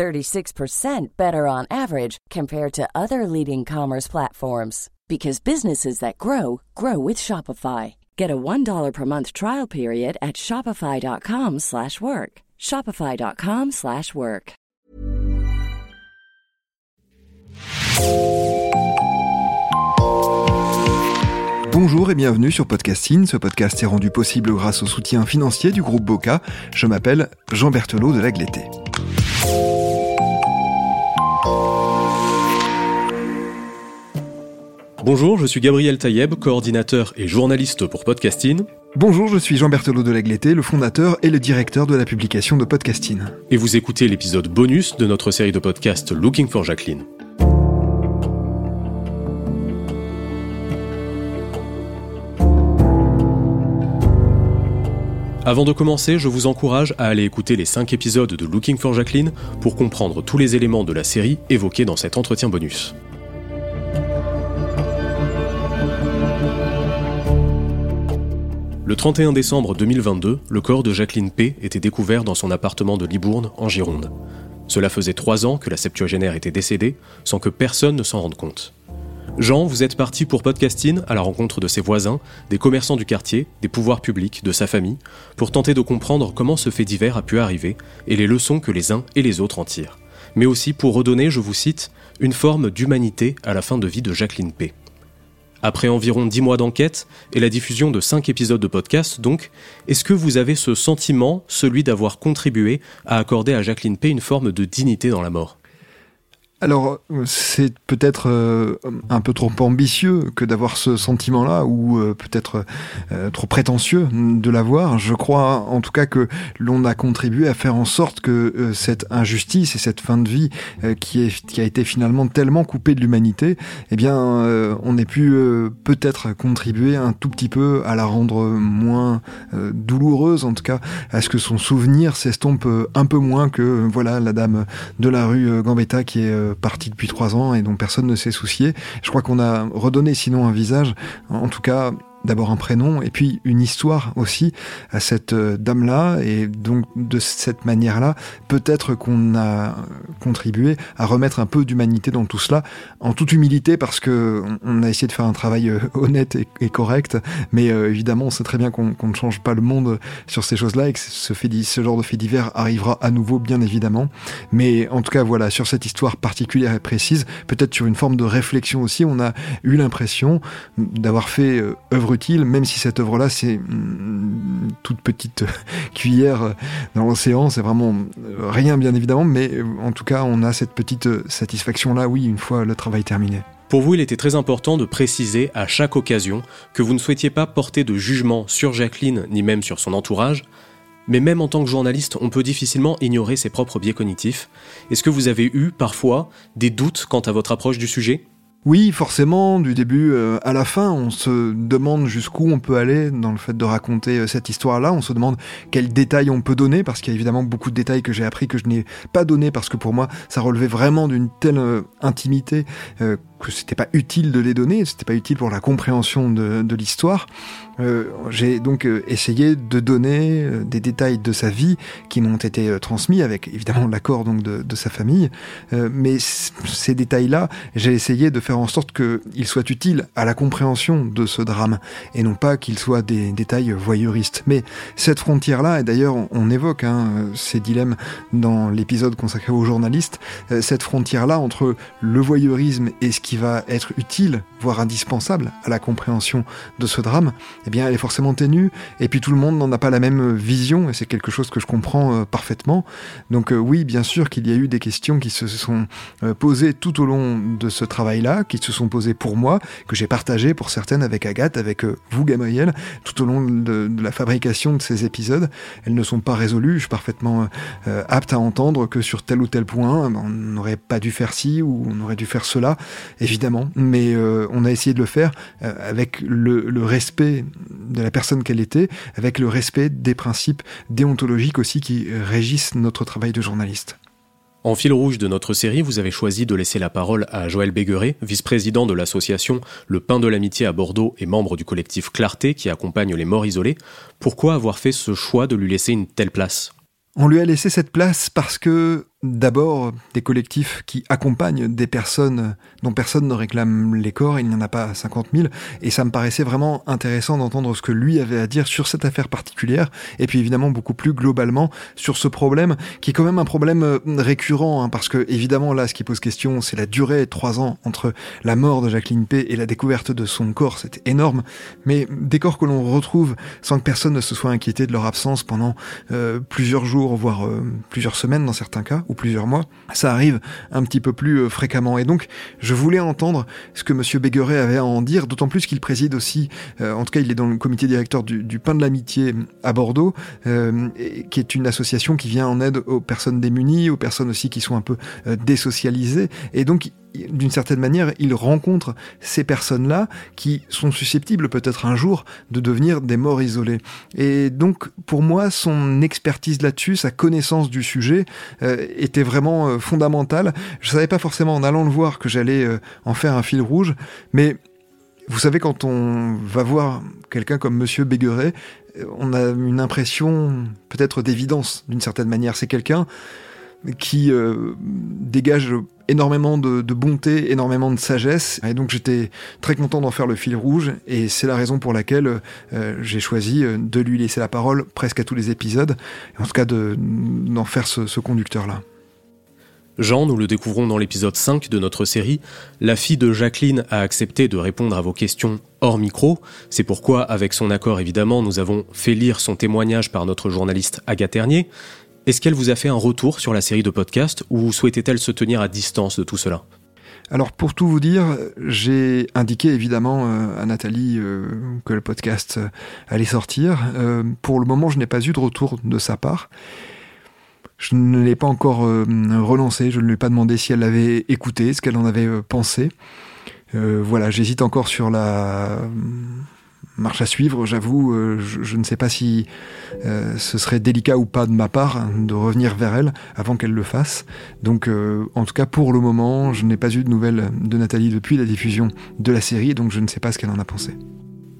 36% better on average compared to other leading commerce platforms because businesses that grow grow with Shopify. Get a $1 per month trial period at shopify.com/work. shopify.com/work. Bonjour et bienvenue sur Podcasting. Ce podcast est rendu possible grâce au soutien financier du groupe Boca. Je m'appelle Jean Berthelot de Lagleté. Bonjour, je suis Gabriel Taïeb, coordinateur et journaliste pour Podcasting. Bonjour, je suis Jean Berthelot de Lagleté, le fondateur et le directeur de la publication de Podcasting. Et vous écoutez l'épisode bonus de notre série de podcasts Looking for Jacqueline. Avant de commencer, je vous encourage à aller écouter les 5 épisodes de Looking for Jacqueline pour comprendre tous les éléments de la série évoqués dans cet entretien bonus. Le 31 décembre 2022, le corps de Jacqueline P. était découvert dans son appartement de Libourne, en Gironde. Cela faisait trois ans que la septuagénaire était décédée, sans que personne ne s'en rende compte. Jean, vous êtes parti pour podcasting à la rencontre de ses voisins, des commerçants du quartier, des pouvoirs publics, de sa famille, pour tenter de comprendre comment ce fait divers a pu arriver et les leçons que les uns et les autres en tirent. Mais aussi pour redonner, je vous cite, une forme d'humanité à la fin de vie de Jacqueline P. Après environ 10 mois d'enquête et la diffusion de 5 épisodes de podcast, donc, est-ce que vous avez ce sentiment, celui d'avoir contribué à accorder à Jacqueline P une forme de dignité dans la mort? Alors, c'est peut-être euh, un peu trop ambitieux que d'avoir ce sentiment-là, ou euh, peut-être euh, trop prétentieux de l'avoir. Je crois en tout cas que l'on a contribué à faire en sorte que cette injustice et cette fin de vie qui, est, qui a été finalement tellement coupée de l'humanité, eh bien, on ait pu peut-être contribuer un tout petit peu à la rendre moins douloureuse, en tout cas, à ce que son souvenir s'estompe un peu moins que, voilà, la dame de la rue Gambetta qui est parti depuis trois ans et dont personne ne s'est soucié. Je crois qu'on a redonné sinon un visage, en tout cas d'abord un prénom et puis une histoire aussi à cette euh, dame-là. Et donc de cette manière-là peut-être qu'on a contribué à remettre un peu d'humanité dans tout cela en toute humilité parce que on a essayé de faire un travail euh, honnête et, correct. Mais euh, évidemment on sait très bien qu'on ne change pas le monde sur ces choses-là et que ce, ce genre de fait divers arrivera à nouveau bien évidemment. Mais en tout cas voilà sur cette histoire particulière et précise peut-être sur une forme de réflexion aussi on a eu l'impression d'avoir fait œuvre même si cette œuvre-là, c'est une toute petite cuillère dans l'océan, c'est vraiment rien bien évidemment, mais en tout cas, on a cette petite satisfaction-là, oui, une fois le travail terminé. Pour vous, il était très important de préciser à chaque occasion que vous ne souhaitiez pas porter de jugement sur Jacqueline, ni même sur son entourage, mais même en tant que journaliste, on peut difficilement ignorer ses propres biais cognitifs. Est-ce que vous avez eu parfois des doutes quant à votre approche du sujet? Oui, forcément, du début euh, à la fin, on se demande jusqu'où on peut aller dans le fait de raconter euh, cette histoire-là. On se demande quels détails on peut donner, parce qu'il y a évidemment beaucoup de détails que j'ai appris que je n'ai pas donné, parce que pour moi, ça relevait vraiment d'une telle euh, intimité que c'était pas utile de les donner, c'était pas utile pour la compréhension de, l'histoire. Euh, j'ai donc euh, essayé de donner euh, des détails de sa vie qui m'ont été transmis avec évidemment l'accord donc de, de, sa famille, mais ces détails-là, j'ai essayé de faire en sorte qu'ils soient utiles à la compréhension de ce drame et non pas qu'ils soient des détails voyeuristes. Mais cette frontière-là, et d'ailleurs on, évoque hein, ces dilemmes dans l'épisode consacré aux journalistes, cette frontière-là entre le voyeurisme et ce qui qui va être utile, voire indispensable à la compréhension de ce drame, eh bien, elle est forcément ténue. Et puis tout le monde n'en a pas la même vision, et c'est quelque chose que je comprends parfaitement. Donc oui, bien sûr qu'il y a eu des questions qui se sont posées tout au long de ce travail-là, qui se sont posées pour moi, que j'ai partagé pour certaines avec Agathe, avec vous, Gabriel, tout au long de la fabrication de ces épisodes. Elles ne sont pas résolues. Je suis parfaitement apte à entendre que sur tel ou tel point, on n'aurait pas dû faire ci ou on aurait dû faire cela, évidemment. Mais euh, on a essayé de le faire euh, avec le, respect de la personne qu'elle était, avec le respect des principes déontologiques aussi qui régissent notre travail de journaliste. En fil rouge de notre série, vous avez choisi de laisser la parole à Joël Bégueret, vice-président de l'association Le Pain de l'Amitié à Bordeaux et membre du collectif Clarté qui accompagne les morts isolés. Pourquoi avoir fait ce choix de lui laisser une telle place? On lui a laissé cette place parce que D'abord, des collectifs qui accompagnent des personnes dont personne ne réclame les corps, il n'y en a pas 50 000, et ça me paraissait vraiment intéressant d'entendre ce que lui avait à dire sur cette affaire particulière, et puis évidemment beaucoup plus globalement sur ce problème, qui est quand même un problème euh, récurrent, hein, parce que évidemment là, ce qui pose question, c'est la durée, trois ans entre la mort de Jacqueline P et la découverte de son corps, c'était énorme, mais des corps que l'on retrouve sans que personne ne se soit inquiété de leur absence pendant euh, plusieurs jours, voire euh, plusieurs semaines dans certains cas, ou plusieurs mois, ça arrive un petit peu plus euh, fréquemment. Et donc, je voulais entendre ce que Monsieur Bégueret avait à en dire, d'autant plus qu'il préside aussi, euh, en tout cas, il est dans le comité directeur du, Pain de l'Amitié à Bordeaux, euh, qui est une association qui vient en aide aux personnes démunies, aux personnes aussi qui sont un peu désocialisées. Et donc, d'une certaine manière, il rencontre ces personnes-là qui sont susceptibles peut-être un jour de devenir des morts isolés. Et donc, pour moi, son expertise là-dessus, sa connaissance du sujet, euh, était vraiment euh, fondamentale. Je savais pas forcément en allant le voir que j'allais euh, en faire un fil rouge, mais vous savez, quand on va voir quelqu'un comme Monsieur Bégueret, on a une impression peut-être d'évidence d'une certaine manière. C'est quelqu'un qui dégage énormément de, bonté, énormément de sagesse. Et donc j'étais très content d'en faire le fil rouge. Et c'est la raison pour laquelle euh, j'ai choisi euh, de lui laisser la parole presque à tous les épisodes. En tout cas, d'en faire ce, ce conducteur-là. Jean, nous le découvrons dans l'épisode 5 de notre série, la fille de Jacqueline a accepté de répondre à vos questions hors micro. C'est pourquoi, avec son accord évidemment, nous avons fait lire son témoignage par notre journaliste Agathe Ternier. Est-ce qu'elle vous a fait un retour sur la série de podcasts ou souhaitait-elle se tenir à distance de tout cela? Alors pour tout vous dire, j'ai indiqué évidemment euh, à Nathalie euh, que le podcast euh, allait sortir. pour le moment, je n'ai pas eu de retour de sa part. Je ne l'ai pas encore relancé, je ne lui ai pas demandé si elle l'avait écouté, ce qu'elle en avait pensé. voilà, j'hésite encore sur la marche à suivre. J'avoue, euh, je, ne sais pas si euh, ce serait délicat ou pas de ma part de revenir vers elle avant qu'elle le fasse. Donc, euh, en tout cas, pour le moment, je n'ai pas eu de nouvelles de Nathalie depuis la diffusion de la série, donc je ne sais pas ce qu'elle en a pensé.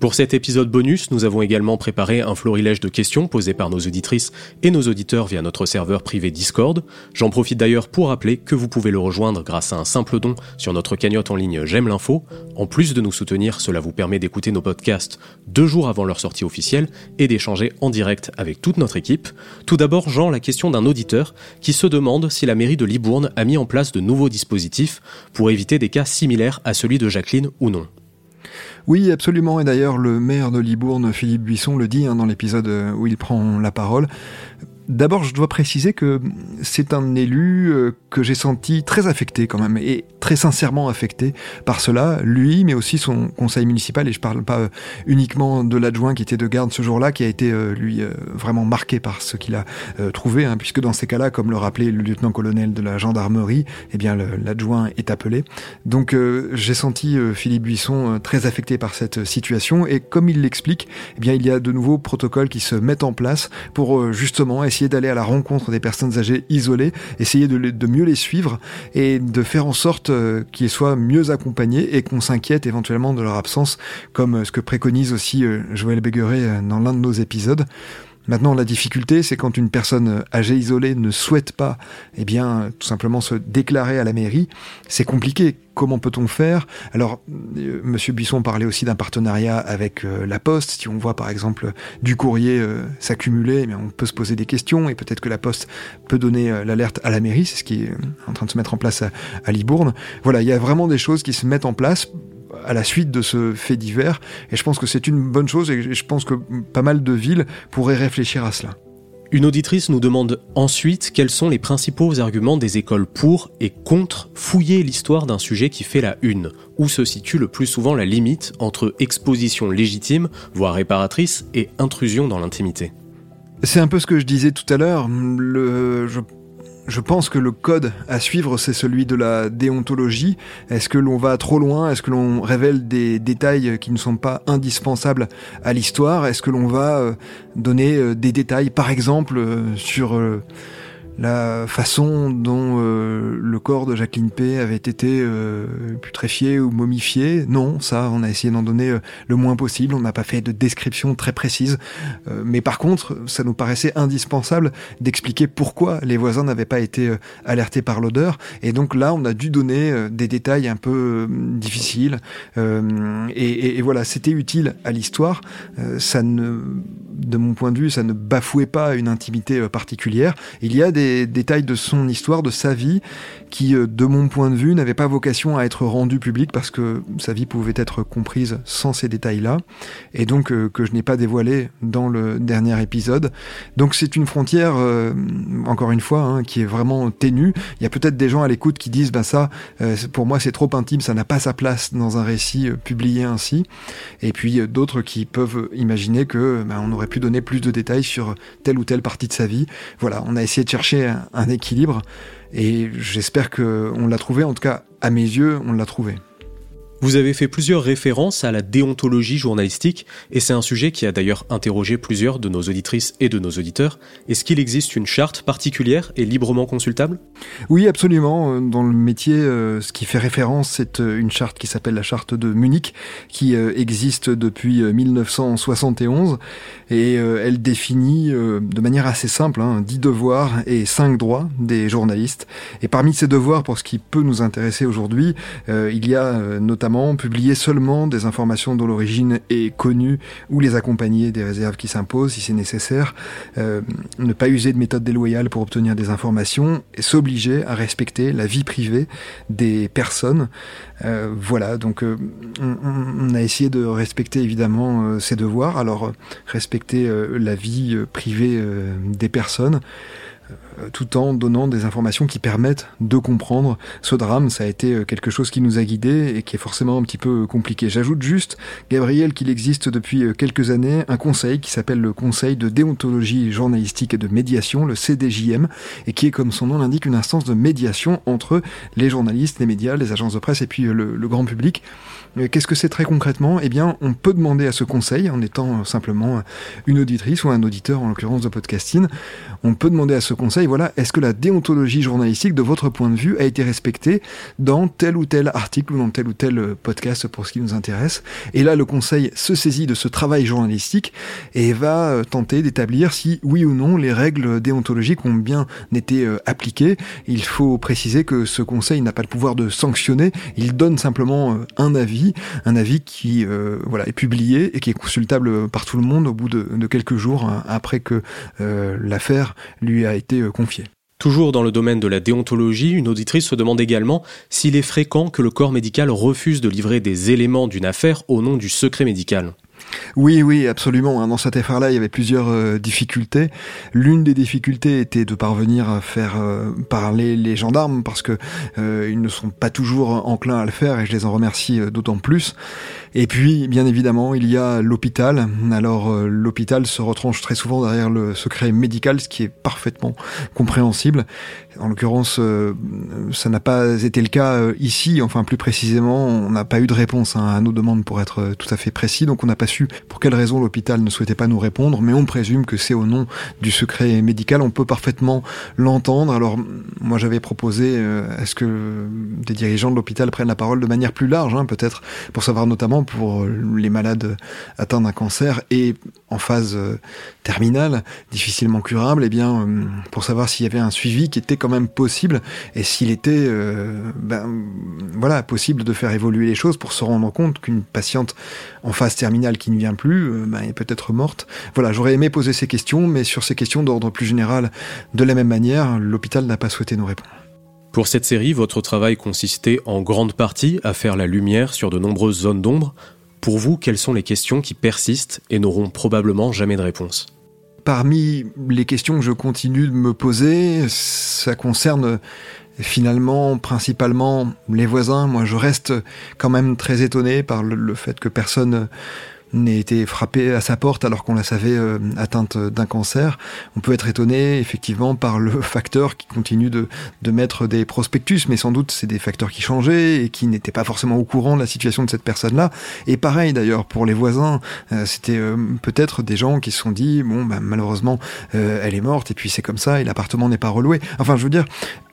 Pour cet épisode bonus, nous avons également préparé un florilège de questions posées par nos auditrices et nos auditeurs via notre serveur privé Discord. J'en profite d'ailleurs pour rappeler que vous pouvez le rejoindre grâce à un simple don sur notre cagnotte en ligne J'aime l'info. En plus de nous soutenir, cela vous permet d'écouter nos podcasts deux jours avant leur sortie officielle et d'échanger en direct avec toute notre équipe. Tout d'abord, Jean, la question d'un auditeur qui se demande si la mairie de Libourne a mis en place de nouveaux dispositifs pour éviter des cas similaires à celui de Jacqueline ou non. Oui, absolument. Et d'ailleurs, le maire de Libourne, Philippe Buisson, le dit hein, dans l'épisode où il prend la parole. D'abord, je dois préciser que c'est un élu euh, que j'ai senti très affecté quand même, et très sincèrement affecté par cela, lui, mais aussi son conseil municipal, et je parle pas euh, uniquement de l'adjoint qui était de garde ce jour-là, qui a été, euh, lui, vraiment marqué par ce qu'il a trouvé, hein, puisque dans ces cas-là, comme le rappelait le lieutenant-colonel de la gendarmerie, eh bien, l'adjoint est appelé. Donc, j'ai senti Philippe Buisson très affecté par cette situation, et comme il l'explique, eh bien, il y a de nouveaux protocoles qui se mettent en place pour justement essayer d'aller à la rencontre des personnes âgées isolées, essayer de, mieux les suivre et de faire en sorte euh, qu'ils soient mieux accompagnés et qu'on s'inquiète éventuellement de leur absence, comme euh, ce que préconise aussi euh, Joël Bégueret dans l'un de nos épisodes. Maintenant, la difficulté, c'est quand une personne âgée isolée ne souhaite pas, eh bien, tout simplement se déclarer à la mairie. C'est compliqué. Comment peut-on faire? Alors, euh, Monsieur Buisson parlait aussi d'un partenariat avec euh, la Poste. Si on voit par exemple du courrier euh, s'accumuler, eh on peut se poser des questions et peut-être que la Poste peut donner l'alerte à la mairie. C'est ce qui est en train de se mettre en place à Libourne. Voilà, il y a vraiment des choses qui se mettent en place à la suite de ce fait divers. Et je pense que c'est une bonne chose et je pense que pas mal de villes pourraient réfléchir à cela. Une auditrice nous demande ensuite quels sont les principaux arguments des écoles pour et contre fouiller l'histoire d'un sujet qui fait la une, où se situe le plus souvent la limite entre exposition légitime, voire réparatrice, et intrusion dans l'intimité. C'est un peu ce que je disais tout à l'heure. Je je pense que le code à suivre, c'est celui de la déontologie. Est-ce que l'on va trop loin? Est-ce que l'on révèle des détails qui ne sont pas indispensables à l'histoire? Est-ce que l'on va euh, donner euh, des détails, par exemple, euh, sur la façon dont euh, le corps de Jacqueline P avait été euh, putréfié ou momifié. Non, ça, on a essayé d'en donner euh, le moins possible. On n'a pas fait de description très précise. mais par contre, ça nous paraissait indispensable d'expliquer pourquoi les voisins n'avaient pas été alertés par l'odeur. Et donc là, on a dû donner des détails un peu difficiles. Et, et, voilà, c'était utile à l'histoire. ça ne, de mon point de vue, ça ne bafouait pas une intimité particulière. Il y a des détails de son histoire, de sa vie, qui, euh, de mon point de vue, n'avait pas vocation à être rendu public parce que sa vie pouvait être comprise sans ces détails-là, et donc euh, que je n'ai pas dévoilé dans le dernier épisode. Donc c'est une frontière, euh, encore une fois, hein, qui est vraiment ténue. Il y a peut-être des gens à l'écoute qui disent, bah ça, pour moi c'est trop intime, ça n'a pas sa place dans un récit publié ainsi. Et puis d'autres qui peuvent imaginer que bah, on aurait pu donner plus de détails sur telle ou telle partie de sa vie. Voilà, on a essayé de chercher un, équilibre et j'espère qu'on l'a trouvé, en tout cas à mes yeux, on l'a trouvé. Vous avez fait plusieurs références à la déontologie journalistique, et c'est un sujet qui a d'ailleurs interrogé plusieurs de nos auditrices et de nos auditeurs. Est-ce qu'il existe une charte particulière et librement consultable? Oui, absolument. Dans le métier, euh, ce qui fait référence, c'est euh, une charte qui s'appelle la charte de Munich, qui euh, existe depuis 1971, et elle définit de manière assez simple hein, 10 devoirs et 5 droits des journalistes. Et parmi ces devoirs, pour ce qui peut nous intéresser aujourd'hui, il y a notamment publier seulement des informations dont l'origine est connue ou les accompagner des réserves qui s'imposent si c'est nécessaire, euh, ne pas user de méthodes déloyales pour obtenir des informations et s'obliger à respecter la vie privée des personnes. Euh, voilà, donc euh, on, a essayé de respecter évidemment ces devoirs, alors respecter la vie privée des personnes. Euh, tout en donnant des informations qui permettent de comprendre ce drame. Ça a été euh, quelque chose qui nous a guidés et qui est forcément un petit peu compliqué. J'ajoute juste, Gabriel, qu'il existe depuis euh, quelques années un conseil qui s'appelle le Conseil de déontologie journalistique et de médiation, le CDJM, et qui est, comme son nom l'indique, une instance de médiation entre les journalistes, les médias, les agences de presse et puis le, le grand public. Qu'est-ce que c'est très concrètement? Eh bien, on peut demander à ce conseil, en étant simplement une auditrice ou un auditeur, en l'occurrence de podcasting, on peut demander à ce conseil, voilà, est-ce que la déontologie journalistique, de votre point de vue, a été respectée dans tel ou tel article ou dans tel ou tel euh, podcast pour ce qui nous intéresse? Et là, le conseil se saisit de ce travail journalistique et va euh, tenter d'établir si, oui ou non, les règles déontologiques ont bien été euh, appliquées. Il faut préciser que ce conseil n'a pas le pouvoir de sanctionner, il donne simplement un avis, un avis qui est publié et qui est consultable par tout le monde au bout de, quelques jours hein, après que l'affaire lui a été confiée. Toujours dans le domaine de la déontologie, une auditrice se demande également s'il est fréquent que le corps médical refuse de livrer des éléments d'une affaire au nom du secret médical. Oui, oui, absolument. Hein. Dans cette affaire-là, il y avait plusieurs euh, difficultés. L'une des difficultés était de parvenir à faire euh, parler les gendarmes parce que euh, ils ne sont pas toujours enclins à le faire et je les en remercie d'autant plus. Et puis, bien évidemment, il y a l'hôpital. Alors, l'hôpital se retranche très souvent derrière le secret médical, ce qui est parfaitement compréhensible. En l'occurrence, ça n'a pas été le cas ici. Enfin, plus précisément, on n'a pas eu de réponse hein, à nos demandes pour être tout à fait précis. Donc, on n'a pas su pour quelle raison l'hôpital ne souhaitait pas nous répondre, mais on présume que c'est au nom du secret médical. On peut parfaitement l'entendre. Alors, moi, j'avais proposé euh, est-ce que des dirigeants de l'hôpital prennent la parole de manière plus large, hein, peut-être, pour savoir notamment pour les malades atteints d'un cancer et en phase euh, terminale, difficilement curable, et eh bien, euh, pour savoir s'il y avait un suivi qui était quand même possible et s'il était, ben, voilà, possible de faire évoluer les choses pour se rendre compte qu'une patiente en phase terminale qui ne vient plus euh, ben, est peut-être morte. Voilà, j'aurais aimé poser ces questions, mais sur ces questions d'ordre plus général, de la même manière, l'hôpital n'a pas souhaité nous répondre. Pour cette série, votre travail consistait en grande partie à faire la lumière sur de nombreuses zones d'ombre. Pour vous, quelles sont les questions qui persistent et n'auront probablement jamais de réponse? Parmi les questions que je continue de me poser, ça concerne finalement principalement les voisins. Moi, je reste quand même très étonné par le, fait que personne n'ait été frappé à sa porte alors qu'on la savait euh, atteinte d'un cancer. On peut être étonné effectivement par le facteur qui continue de, de mettre des prospectus, mais sans doute c'est des facteurs qui changeaient et qui n'étaient pas forcément au courant de la situation de cette personne-là. Et pareil d'ailleurs pour les voisins, euh, c'était euh, peut-être des gens qui se sont dit bon bah, malheureusement elle est morte et puis c'est comme ça et l'appartement n'est pas reloué. Enfin je veux dire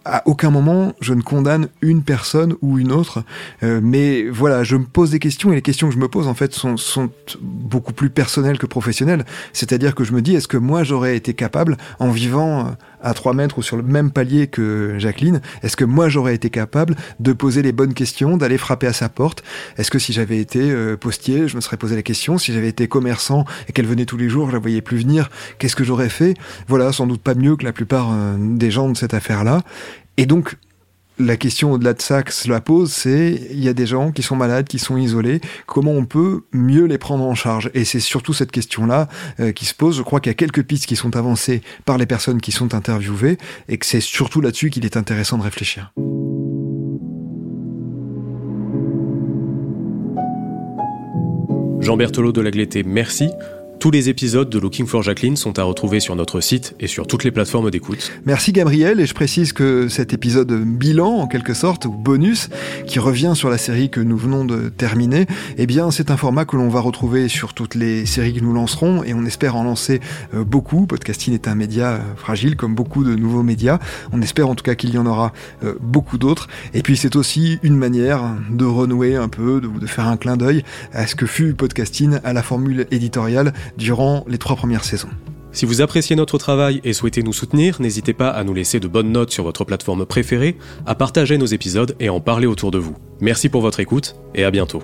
à aucun moment je ne condamne une personne ou une autre, euh, mais voilà, je me pose des questions et les questions que je me pose en fait sont, sont beaucoup plus personnelles que professionnelles. C'est-à-dire que je me dis, est-ce que moi j'aurais été capable, en vivant euh, à 3 mètres ou sur le même palier que Jacqueline, est-ce que moi j'aurais été capable de poser les bonnes questions, d'aller frapper à sa porte? Est-ce que si j'avais été euh, postier, je me serais posé la question? Si j'avais été commerçant et qu'elle venait tous les jours, je la voyais plus venir, qu'est-ce que j'aurais fait? Voilà, sans doute pas mieux que la plupart des gens de cette affaire-là. Et donc, la question au-delà de ça que cela pose, c'est il y a des gens qui sont malades, qui sont isolés, comment on peut mieux les prendre en charge? Et c'est surtout cette question-là euh, qui se pose. Je crois qu'il y a quelques pistes qui sont avancées par les personnes qui sont interviewées, et que c'est surtout là-dessus qu'il est intéressant de réfléchir. Jean Berthelot de Lagleté, merci. Tous les épisodes de Looking for Jacqueline sont à retrouver sur notre site et sur toutes les plateformes d'écoute. Merci Gabriel, et je précise que cet épisode bilan, en quelque sorte, ou bonus, qui revient sur la série que nous venons de terminer, eh bien c'est un format que l'on va retrouver sur toutes les séries que nous lancerons, et on espère en lancer euh, beaucoup. Podcasting est un média euh, fragile, comme beaucoup de nouveaux médias. On espère en tout cas qu'il y en aura euh, beaucoup d'autres. Et puis c'est aussi une manière de renouer un peu, de, de faire un clin d'œil à ce que fut Podcasting, à la formule éditoriale durant les trois premières saisons. Si vous appréciez notre travail et souhaitez nous soutenir, n'hésitez pas à nous laisser de bonnes notes sur votre plateforme préférée, à partager nos épisodes et en parler autour de vous. Merci pour votre écoute et à bientôt.